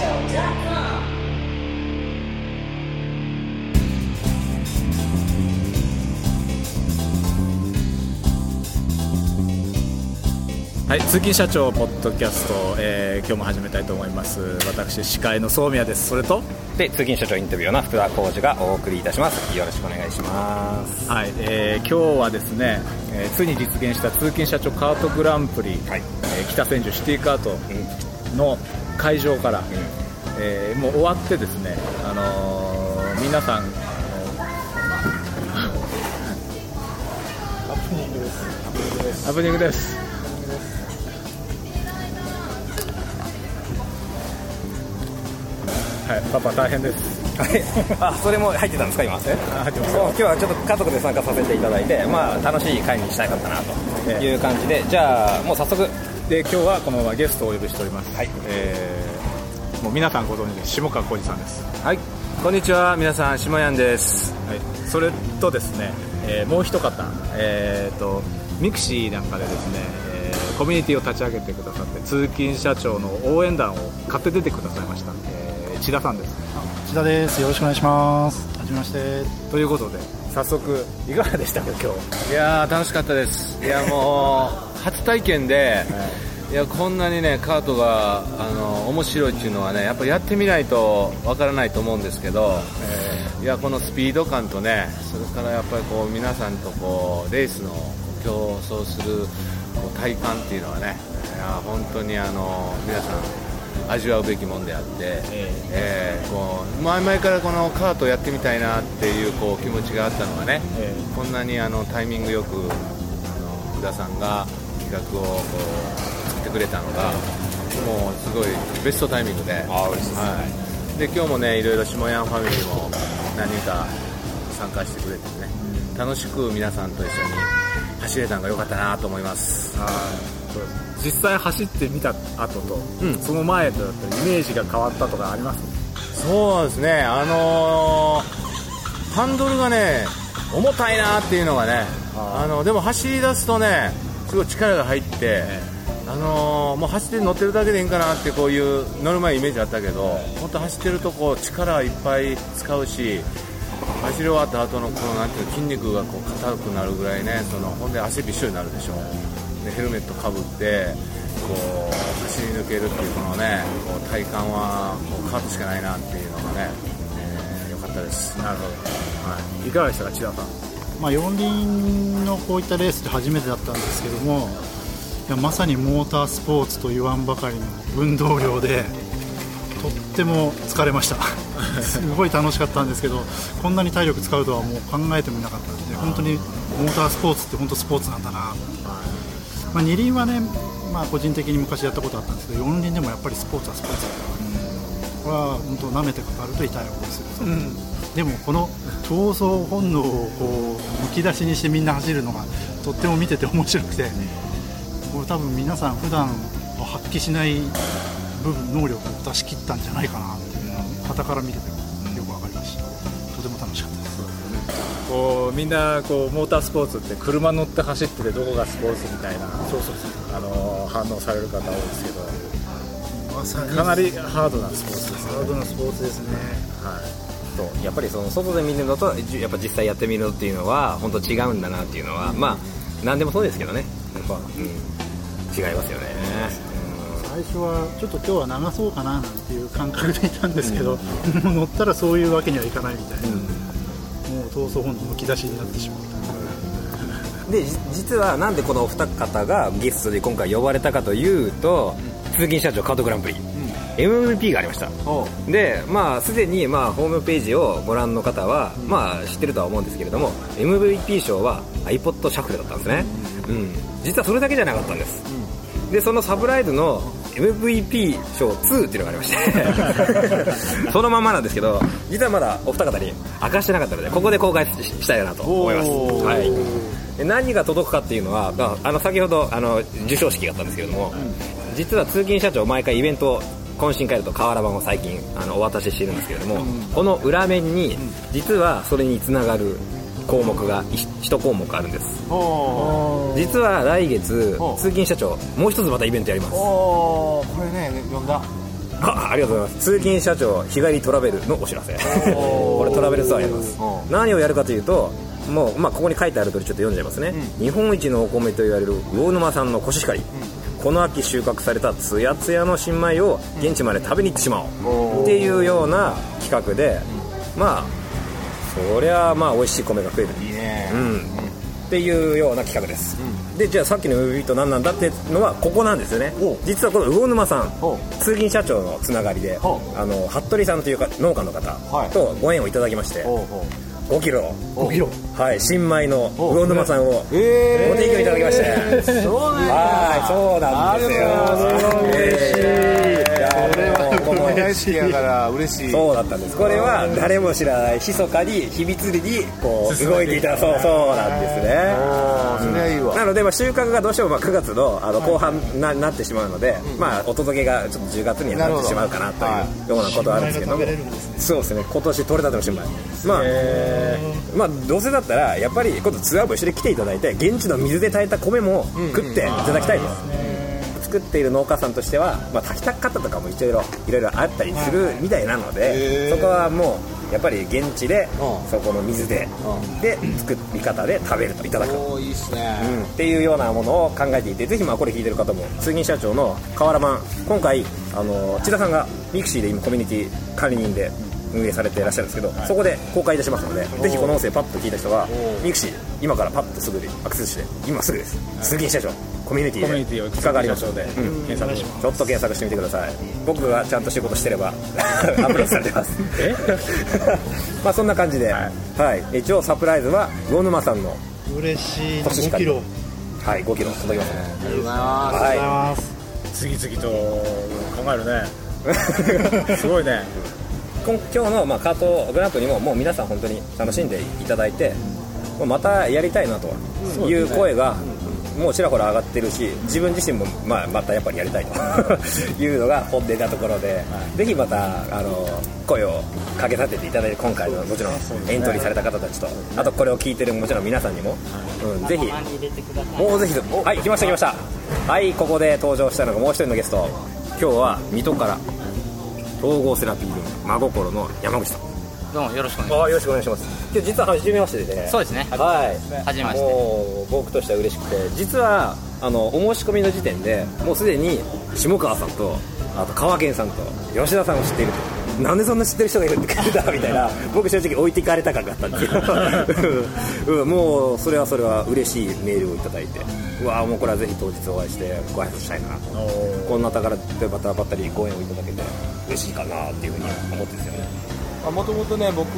はい、通勤社長ポッドキャスト、えー今日も始めたいと思います。私司会の宗宮です。それと？で通勤社長インタビューの福田浩二がお送りいたします。よろしくお願いします。はい、えー今日はですね、えーついに実現した通勤社長カートグランプリ、はい。えー北千住シティカートの会場から、えーもう終わってですね、あのー皆さんハプニングです。ハプニングです。はい、パパ大変です。は いあそれも入ってたんですか今？あ入ってます今日はちょっと家族で参加させていただいてまあ楽しい会にしたかったなという感じで、じゃあもう早速で今日はこのままゲストをお呼びしております。はいえーもう皆さんご存知で下川浩二さんです。はい、こんにちは、皆さん、しもやんです。はい、それとですね、えーもう一方、えー、とミクシーなんかでですね、えーコミュニティを立ち上げてくださって通勤社長の応援団を買って出てくださいました、えー千田さんです千田です。よろしくお願いします。はじめまして。ということで早速いかがでしたか今日？いやー、楽しかったです。いや、もう、初体験で、いや、こんなにね、カートが、あの、面白いっていうのはね、やっぱりやってみないとわからないと思うんですけど、いや、このスピード感とね、それからやっぱりこう、皆さんとこう、レースの競争するこう体感っていうのはね、いや、本当にあの、皆さん、味わうべきもんであって、えーこう前々からこのカートやってみたいなっていうこう気持ちがあったのがね、えこんなにあのタイミングよくあの福田さんが企画をこう作ってくれたのがもうすごいベストタイミングで。あ嬉しいですはい、で今日もねいろいろ下ヤンファミリーも何人か参加してくれてね楽しく皆さんと一緒に走れたのが良かったなと思います。あーそうです実際走ってみた後と、うん。その前とだったらイメージが変わったとかあります？そうですね、あのーハンドルがね、重たいなっていうのがね、あのでも走り出すとね、すごい力が入って、あのーもう走って乗ってるだけでいいんかなってこういう乗る前イメージあったけど、本当走ってるとこう力いっぱい使うし、走り終わった後のこのなんていうの筋肉がこう硬くなるぐらいね、そのほんで汗びっしょりになるでしょ。でヘルメットかぶってこう走り抜けるっていうこのねこう体感はもうカートしかないなっていうのがね、えー、よかったです。なるほど、はい、いかがでしたか千田さんまあ、四輪のこういったレースって初めてだったんですけども、いやまさにモータースポーツと言わんばかりの運動量で、とっても疲れました。すごい楽しかったんですけど、こんなに体力使うとはもう考えてもいなかったので、本当にモータースポーツって本当スポーツなんだな。まあ、二輪はね、まあ、個人的に昔やったことあったんですけど、四輪でもやっぱりスポーツはスポーツだから、これは本当舐めてかかると痛い思いする。でもこの闘争本能をこうむき出しにしてみんな走るのがとっても見てて面白くてこれ多分皆さん普段は発揮しない部分能力を出し切ったんじゃないかなっていうのを傍から見ててよく分かりましたとても楽しかったです。こうみんなこうモータースポーツって車乗って走っててどこがスポーツみたいなあの反応される方多いですけどまかなりハードなスポーツですハードなスポーツですねそうやっぱりその外で見るのとじやっぱ実際やってみるのっていうのは本当違うんだなっていうのは、まあ何でもそうですけどね。やっぱ、うん、違いますよね、最初はちょっと今日は長そうかななんていう感覚でいたんですけど、もう乗ったらそういうわけにはいかないみたいな、もう闘争本能むき出しになってしまった。うんでじ実はなんでこのお二方がゲストで今回呼ばれたかというと通勤社長カートグランプリ、MVP がありました。でまあすでにまあホームページをご覧の方は、まあ知ってるとは思うんですけれども MVP 賞は iPod シャッフルだったんですね、うん、実はそれだけじゃなかったんです、でそのサブライズの MVP 賞2っていうのがありまして。そのままなんですけど実はまだお二方に明かしてなかったのでここで公開ししたいなと思います、はい、で何が届くかっていうのはああの先ほどあの授賞式があったんですけれども、実は通勤社長毎回イベント懇親会だと瓦版を最近あのお渡ししているんですけれども、この裏面に実はそれにつながる項目が1項目あるんです。実は来月お通勤社長もう一つまたイベントやります。これね読んだ。あありがとうございます。通勤社長日帰りトラベルのお知らせ。これトラベルツアーやります。何をやるかというともう、まあ、ここに書いてある通りちょっと読んじゃいますね、日本一のお米と言われる魚沼産のコシヒカリ、この秋収穫されたつやつやの新米を現地まで食べに行ってしまおう。っていうような企画で、まあそりゃまあ美味しい米が増える。いいね。うん、っていうような企画です、でじゃあさっきの MV と何なんだっていうのはここなんですよね。実はこの魚沼さんほ通勤社長のつながりでほあの服部さんというか農家の方はい。とご縁をいただきまして、5キロ。5キロ。はい新米の魚沼さんをご提供いただきまして、そうねはいそうなんですよ。ありがとうございますえーい。やこの米大好きやから嬉しい。そうだったんです。これは誰も知らない密かに秘密裏にこう動いていたそうそうなんですね。おーそれはいいわ。なので、まあ、収穫がどうしてもまあ9月のあの後半な,、なってしまうので、まあ、お届けがちょっと10月にはなってしまうかなというようなことはあるんですけどそうですね。今年取れたての新米。まあ、まあどうせだったらやっぱり今度ツアーも一緒に来ていただいて現地の水で炊いた米も食っていただきたいと、作っている農家さんとしては、まあ、炊きた方とかもいろいろいろあったりするみたいなので、そこはもうやっぱり現地で、うん。そこの水で、うん。で作り方で食べるといただく。いいっすね。うん。っていうようなものを考えていてぜひまあこれ聞いてる方も通勤社長の河原版今回あの千田さんがミクシーで今コミュニティ管理人で運営されていらっしゃるんですけど、そこで公開いたしますのでぜひこの音声パッと聞いた人がミクシー今からパッとすぐにアクセスして今すぐです。通勤社長コミュニティでコミュニティをいかがありましょうで。うん。検索ちょっと検索してみてください。僕がちゃんと仕事してれば アップロードされてます。え？まあそんな感じで、ははい、一応サプライズは魚沼さんの嬉しい。5コシヒカリキロ。はい5キロ。届きますね。ありがとうございまありがとうござい。はます次々と考えるね。すごいね。今今日のまあカートグランプリももう皆さん本当に楽しんでいただいてもうまたやりたいなという声がもうちらほら上がってるし自分自身もまあまたやっぱりやりたいと。いうのが本音なところで、ぜひまたあの声をかけさせていただいて今回のもちろんエントリーされた方たちとあとこれを聞いてるもちろん皆さんにも、うん、ぜひ。もうぜひはい来ました来ました。はいここで登場したのがもう一人のゲスト。今日は水戸から統合セラピール真心の山口さんどうもよろしくお願いしあよろしくお願いします。今日実は初めましてでね。ますそうですね。はい。初めまして。もう僕としては嬉しくて実はあのお申し込みの時点でもうすでに下川さんとあと川健さんと吉田さんを知っていると。なんでそんな知ってる人がいるって聞いたみたいな 僕正直置いていかれた感があった んですけど、うん、もうそれはそれは嬉しいメールをいただいて。うわもうこれはぜひ当日お会いしてご挨拶したいなと。こんな宝でまたばったりご縁をいただけて嬉しいかなっていうふうに思ってるんですよねもともとね僕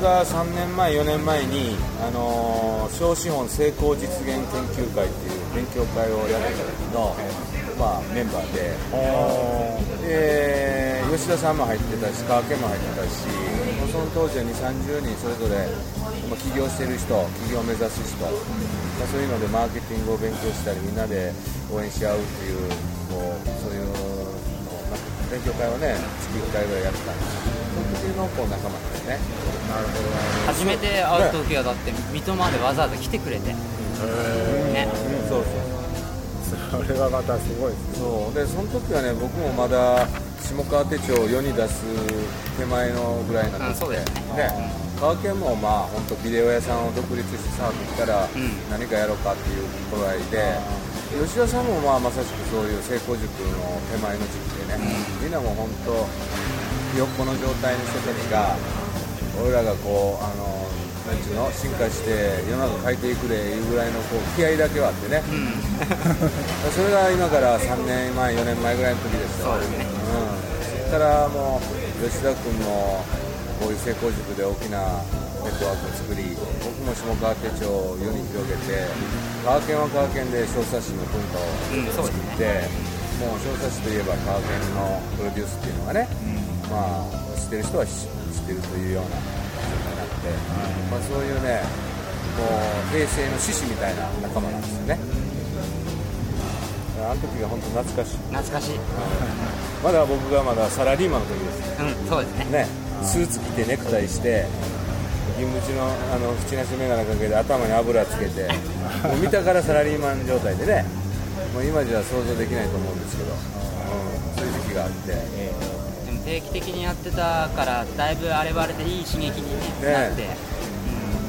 が3年前4年前に、あのー小資本成功実現研究会っていう勉強会をやってた時の、まあ、メンバーで。で吉田さんも入ってたし川家も入ってたしもうその当時は2 3 0人それぞれ、まあ、起業してる人起業を目指す人、まあ、そういうのでマーケティングを勉強したりみんなで応援し合うっていうもう勉強会をね月1回ぐらいやってたんですその時のこう仲間ですね。初めて会う時はだって水戸までわざわざ来てくれて。ねうんそうそう。それはまたすごいですそう。でその時はね僕もまだ下川手帳を世に出す手前のぐらいなうんそう時でですね。川県もまあ本当ビデオ屋さんを独立してさってきたらん。何かやろうかっていう頃合いで吉田さんもまあまさしくそういう成功塾の手前の時期でね、みんなも本当ひよっこの状態の人たちが俺らがこうあのなんちゅうの進化して世の中変えていくでいうぐらいのこう気合だけはあってね、それが今から3年前4年前ぐらいの時ですよ。そうですね。うん、それからもう吉田君もこういう成功塾で大きなネットワークを作り僕も下川手帳を世に広げて川県は川県で小冊子の文化を作って、もう小冊子といえば川県のプロデュースっていうのがね、まあ知ってる人は知知ってるというような状態になって、まあ、そういうねもう平成の獅子みたいな仲間なんですよね。あの時が本当懐かしい。懐かしい。まだ僕がまだサラリーマンの時です。うんそうですね。ねスーツ着てネクタイして銀縁のあの縁なし眼鏡かけて頭に油つけて もう見たからサラリーマン状態でねもう今じゃ想像できないと思うんですけど、うん、そういう時期があって、でも定期的にやってたからだいぶあれはあれでいい刺激に、ねなって、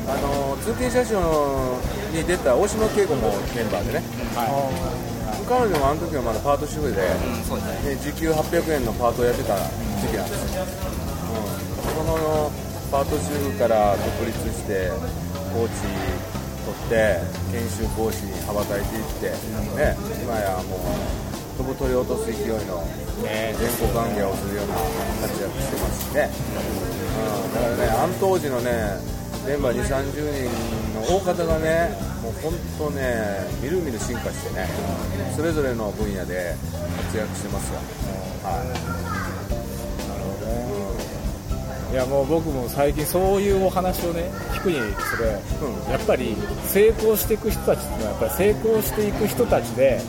あの通勤車掌に出た大島恵子もメンバーでね、彼女もあの時はまだパート主婦で、うん、ね。で時給800円のパートをやってた時期なんですよ、うん、そのパート主婦から独立してコーチ取って研修講師に羽ばたいていって、ね、今やもう飛ぶ鳥を落とす勢いの全国関係をするような活躍してますしね、うん、だからねあの当時のねメンバー2 3 0人の大方がねもう本当ねみるみる進化してねそれぞれの分野で活躍してますよ、はい。いやもう僕も最近そういうお話をね聞くにそれ、やっぱり成功していく人たちっていうのはやっぱり成功していく人たちで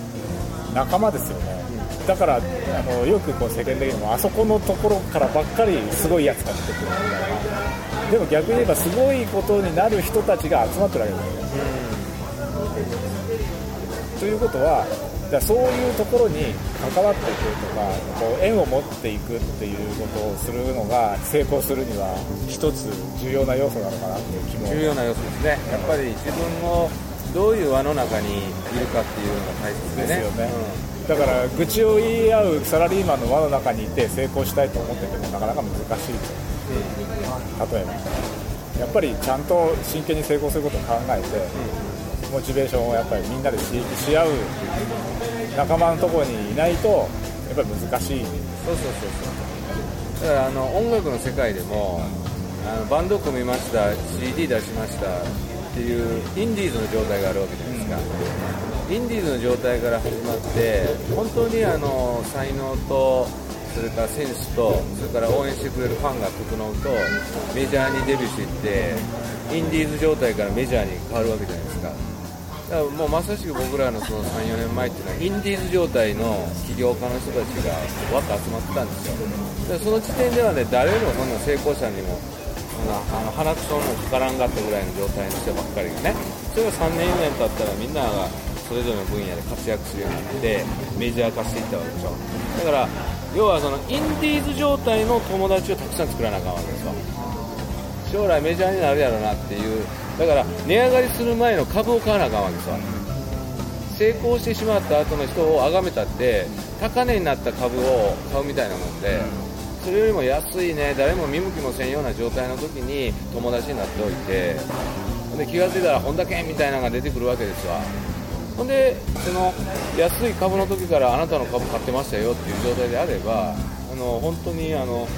仲間ですよね、だからあのよくこう世間的にもあそこのところからばっかりすごいやつが出てくるみたいな。でも逆に言えばすごいことになる人たちが集まってるわけですよね、ということはだそういうところに関わっていくとかこう縁を持っていくっていうことをするのが成功するには一つ重要な要素なのかなっていう気も。重要な要素ですね。やっぱり自分をどういう輪の中にいるかっていうのが大切でね。ですよね。だから愚痴を言い合うサラリーマンの輪の中にいて成功したいと思っててもなかなか難しいと。例えば。やっぱりちゃんと真剣に成功することを考えて、モチベーションをやっぱりみんなで刺激し合う仲間のとこにいないとやっぱり難しい。そうそうそうそう。だからあの音楽の世界でもあのバンド組みました CD 出しましたっていうインディーズの状態があるわけじゃないですか、インディーズの状態から始まって本当にあの才能とそれからセンスとそれから応援してくれるファンが整うとメジャーにデビューしていってインディーズ状態からメジャーに変わるわけじゃないですか。だからもうまさしく僕らのその34年前っていうのはインディーズ状態の起業家の人たちがわっと集まってたんですよ。でその時点ではね誰よりもそんな成功者にもそんなあの鼻くそのかからんがったぐらいの状態の人ばっかりがねそれが3年4年経ったらみんながそれぞれの分野で活躍するようになってメジャー化していったわけでしょ。だから要はそのインディーズ状態の友達をたくさん作らなあかんわけですよ将来メジャーになるやろなっていう。だから値上がりする前の株を買わなあかんわけですよ成功してしまった後の人を崇めたって高値になった株を買うみたいなもんでそれよりも安いね誰も見向きもせんような状態の時に友達になっておいてで気が付いたら本田健みたいなのが出てくるわけですわ。ほんでその安い株の時からあなたの株買ってましたよっていう状態であればあの本当にあの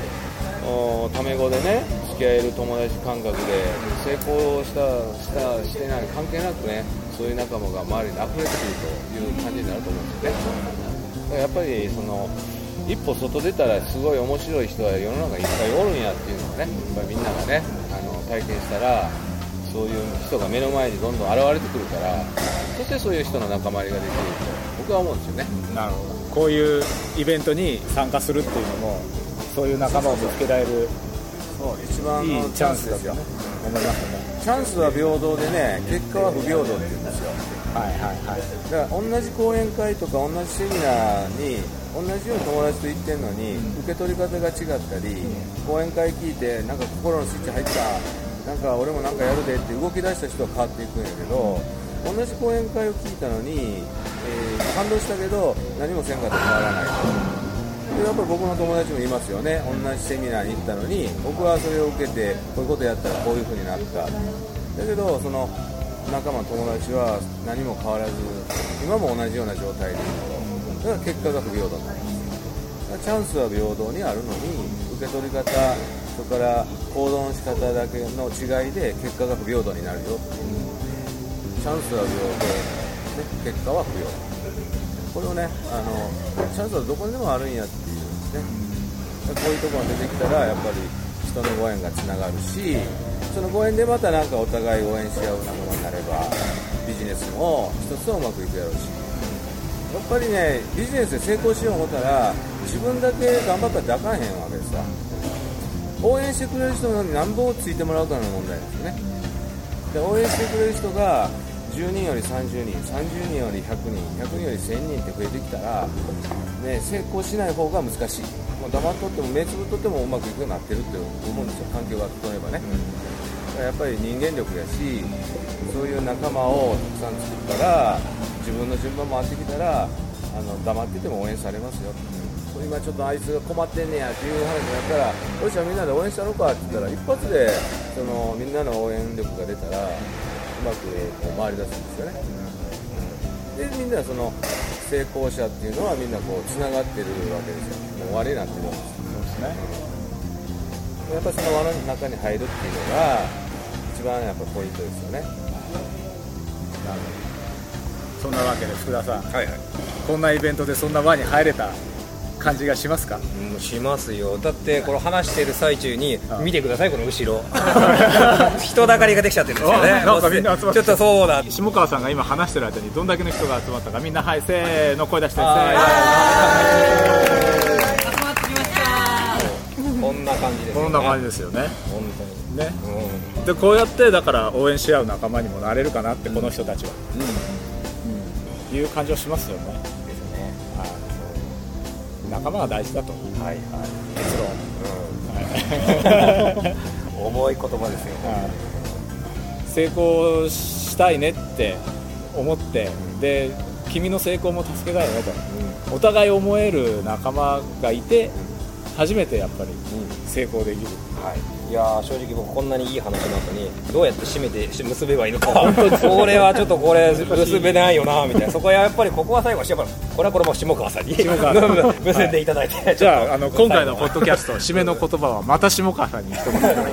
タメ語でねき合える友達感覚で成功したしたしてない関係なくねそういう仲間が周りに溢れてくるという感じになると思うんですよね。だからやっぱりその一歩外出たらすごい面白い人は世の中いっぱいおるんやっていうのをねやっぱりみんながねあの体験したらそういう人が目の前にどんどん現れてくるからそしてそういう人の仲間入りができると僕は思うんですよね。なるほど。こういうイベントに参加するっていうのもそういう仲間を見つけられる一番いいチャンスだとよ。思いますね。チャンスは平等でね結果は不平等って言うんですよ。はいはいはいだから同じ講演会とか同じセミナーに同じように友達と行ってんのに受け取り方が違ったり講演会聞いてなんか心のスイッチ入ったなんか俺もなんかやるでって動き出した人は変わっていくんやけど同じ講演会を聞いたのに、えー感動したけど何もせんかったら変わらない。でやっぱり僕の友達もいますよね。同じセミナーに行ったのに僕はそれを受けてこういうことやったらこういう風になった。だけどその仲間友達は何も変わらず今も同じような状態でいると。だから結果が不平等になります。だからチャンスは平等にあるのに受け取り方それから行動の仕方だけの違いで結果が不平等になるよっていう。チャンスは平等、ね、結果は不平等。これをねあのチャンスはどこにでもあるんやっていうね。こういうところが出てきたらやっぱり人のご縁がつながるしそのご縁でまたなんかお互い応援し合う仲間になればビジネスも一つはうまくいくやろうし。やっぱりねビジネスで成功しよう思ったら自分だけ頑張ったら抱かへんわけですわ応援してくれる人に何本ついてもらうかの問題ですよね。で応援してくれる人が10人より30人30人より100人100人より1000人って増えてきたら、ね、成功しない方が難しい。もう黙っとっても目つぶっとってもうまくいくようになってるって思うんですよ環境が整えばね、やっぱり人間力やしそういう仲間をたくさん作ったら自分の順番回ってきたらあの黙ってても応援されますよ、今ちょっとあいつが困ってんねやっていう話になったら「おいちゃんみんなで応援したのか」って言ったら一発でそのみんなの応援力が出たらうまくこう回り出すんですよね、でみんなその成功者っていうのはみんなこうつながってるわけですよ。もう輪になってるわけですそうですね。やっぱりその輪の中に入るっていうのが一番やっぱポイントですよね。なるほど。そんなわけで福田さん。はいはい。こんなイベントでそんな輪に入れた感じがしますか？うんしますよ。だってこの話してる最中にあ見てくださいこの後ろ。人だかりができちゃってるんですよね。あなんかみんな集まって。ちょっとそうだ。下川さんが今話してる間にどんだけの人が集まったかみんなはいせーの声出して。せー。はい集まってきました。こんな感じですこんな感じでですよね。本当に。ね。うんでこうやってだから応援し合う仲間にもなれるかなってこの人たちは、うん。いう感じはしますよね仲間が大事だと。はい結論。はい重い言葉ですよ。はい。成功したいねって思ってで君の成功も助けたいよねとお互い思える仲間がいて初めてやっぱり成功できる。はい、いやー正直僕こんなにいい話の後にどうやって締めてし結べばいいのか。これはちょっとこれ結べないよなみたいな。そこはやっぱりここは最後はやっぱこれはこれも 下川さんに。川結んでいただいて、じゃああの今回のポッドキャスト締めの言葉はまた下川さんに一言いただい。て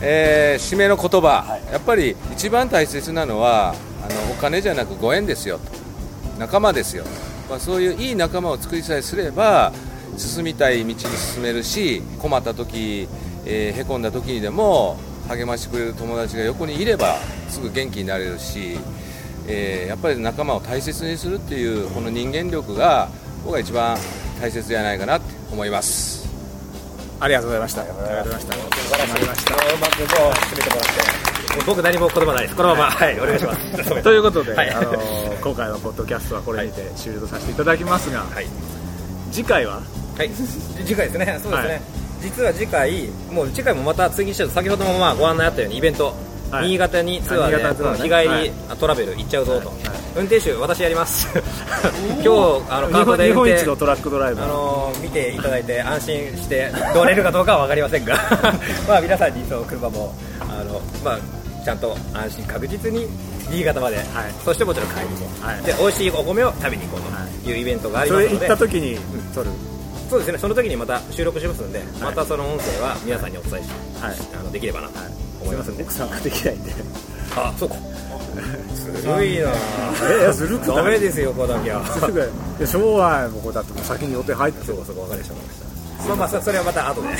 えー締めの言葉、やっぱり一番大切なのはあのお金じゃなくご縁ですよと。仲間ですよ、まあ、そういういい仲間を作りさえすれば進みたい道に進めるし困った時、えーへこんだ時にでも励ましてくれる友達が横にいればすぐ元気になれるし、えーやっぱり仲間を大切にするっていうこの人間力が僕が一番大切じゃないかなって思います。ありがとうございました。ありがとうございました。した。うまくこう締めてもらってもう僕何も言葉ないです。このままはいお願いします。ということで、はい。あの今回のポッドキャストはこれにて終了させていただきますが、はい。次回ははい、次回ですね、そうですね、はい。実は次回、もう次回もまた次にして先ほどもまあご案内あったように、イベント、はい。新潟にツアーで、日帰り、はい。トラベル行っちゃうぞと、運転手、私やります、今日、あのカートで運転本一のトラックドライあバー。の見ていただいて、安心して乗れるかどうかは分かりませんが、まあ皆さんにその車もあの、まあ、ちゃんと安心、確実に新潟まで、そしてもちろん帰りも、はい。で美味しいお米を食べに行こうとい。うイベントがありますので。それ行った時に撮る、そうですね、その時にまた収録しますんで、またその音声は皆さんにお伝えし、はい。あのできればなと思いますんで。奥さんができないんで。あ、そうか。ずるいな。えずるくない？ダメですよ、ここだけは。すぐい。やしょうがない。もうこれだってもう先に予定入って。るそうか、そうか、わかりました。まあまあ、そそれはまた後で。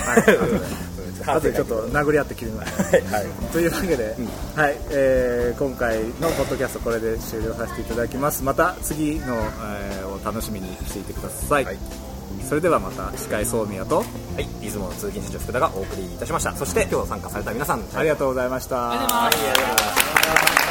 あとでちょっと殴り合って決めます、はい、というわけで、はい。えー今回のポッドキャストこれで終了させていただきます。また次の、えーを楽しみにしていてください、はいそれではまた司会総宮とはい、出雲の通勤社長福田がお送りいたしました。そして今日参加された皆さん、ありがとうございました。ありがとうございます。あ